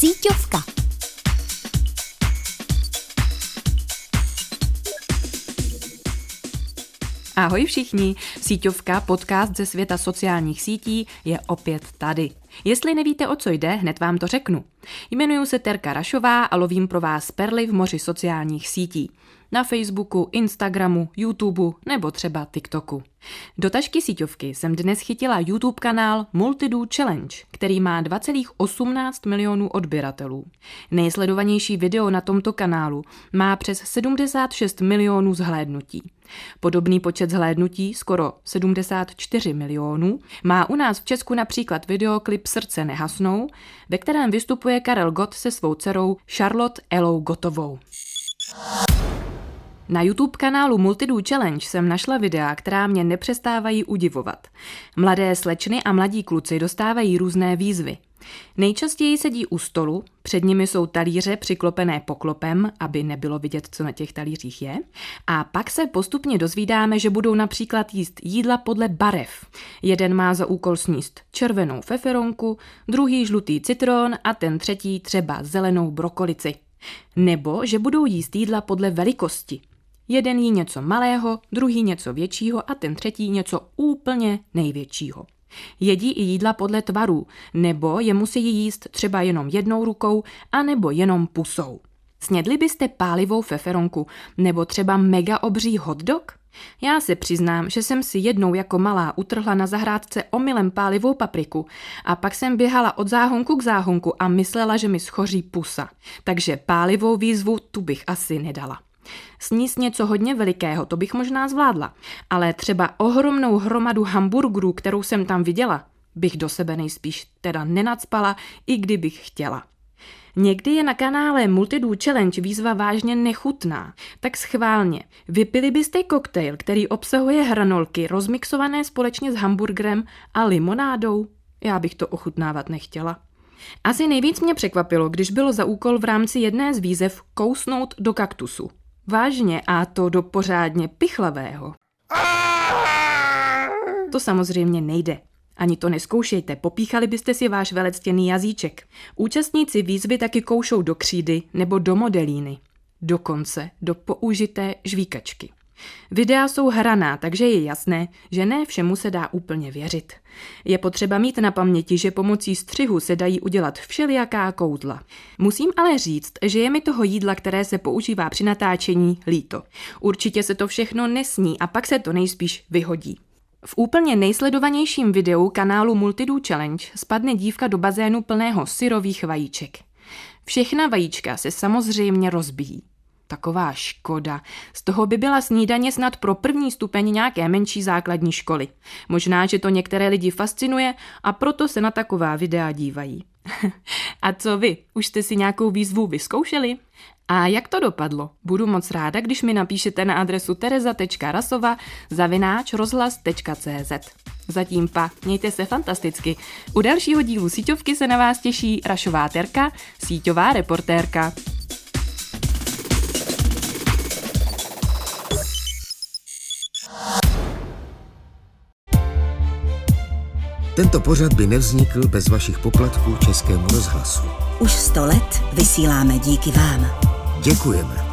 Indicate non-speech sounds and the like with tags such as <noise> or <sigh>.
Síťovka. Ahoj všichni, síťovka, podcast ze světa sociálních sítí, je opět tady. Jestli nevíte, o co jde, hned vám to řeknu. Jmenuji se Terka Rašová a lovím pro vás perly v moři sociálních sítí. Na Facebooku, Instagramu, YouTubeu nebo třeba TikToku. Do tašky síťovky jsem dnes chytila YouTube kanál Multidu Challenge, který má 2,18 milionů odběratelů. Nejsledovanější video na tomto kanálu má přes 76 milionů zhlédnutí. Podobný počet zhlédnutí, skoro 74 milionů, má u nás v Česku například videoklip Srdce nehasnou, ve kterém vystupuje Karel Gott se svou dcerou Charlotte Elou Gotovou. Na YouTube kanálu Multidu Challenge jsem našla videa, která mě nepřestávají udivovat. Mladé slečny a mladí kluci dostávají různé výzvy. Nejčastěji sedí u stolu, před nimi jsou talíře přiklopené poklopem, aby nebylo vidět, co na těch talířích je. A pak se postupně dozvídáme, že budou například jíst jídla podle barev. Jeden má za úkol sníst červenou feferonku, druhý žlutý citron a ten třetí třeba zelenou brokolici. Nebo že budou jíst jídla podle velikosti. Jeden jí něco malého, druhý něco většího a ten třetí něco úplně největšího. Jedí i jídla podle tvarů, nebo je musí jíst třeba jenom jednou rukou, anebo jenom pusou. Snědli byste pálivou feferonku nebo třeba mega obří hotdog? Já se přiznám, že jsem si jednou jako malá utrhla na zahrádce omylem pálivou papriku a pak jsem běhala od záhonku k záhonku a myslela, že mi schoří pusa. Takže pálivou výzvu tu bych asi nedala. Sníst něco hodně velikého, to bych možná zvládla, ale třeba ohromnou hromadu hamburgerů, kterou jsem tam viděla, bych do sebe nejspíš teda nenacpala, i kdybych chtěla. Někdy je na kanále Multidu Challenge výzva vážně nechutná, tak schválně. Vypili byste koktejl, který obsahuje hranolky rozmixované společně s hamburgerem a limonádou? Já bych to ochutnávat nechtěla. Asi nejvíc mě překvapilo, když bylo za úkol v rámci jedné z výzev kousnout do kaktusu. Vážně a to do pořádně pichlavého. To samozřejmě nejde. Ani to neskoušejte, popíchali byste si váš velectěný jazyček. Účastníci výzvy taky koušou do křídy nebo do modelíny. Dokonce do použité žvíkačky. Videa jsou hraná, takže je jasné, že ne všemu se dá úplně věřit. Je potřeba mít na paměti, že pomocí střihu se dají udělat všelijaká koudla. Musím ale říct, že je mi toho jídla, které se používá při natáčení, líto. Určitě se to všechno nesní a pak se to nejspíš vyhodí. V úplně nejsledovanějším videu kanálu Multidu Challenge spadne dívka do bazénu plného syrových vajíček. Všechna vajíčka se samozřejmě rozbíjí. Taková škoda. Z toho by byla snídaně snad pro první stupeň nějaké menší základní školy. Možná, že to některé lidi fascinuje a proto se na taková videa dívají. <laughs> a co vy? Už jste si nějakou výzvu vyzkoušeli? A jak to dopadlo? Budu moc ráda, když mi napíšete na adresu tereza.rasova zavináč rozhlas.cz. Zatím pa, mějte se fantasticky. U dalšího dílu síťovky se na vás těší Rašová Terka, síťová reportérka. Tento pořad by nevznikl bez vašich poplatků Českému rozhlasu. Už sto let vysíláme díky vám. Děkujeme.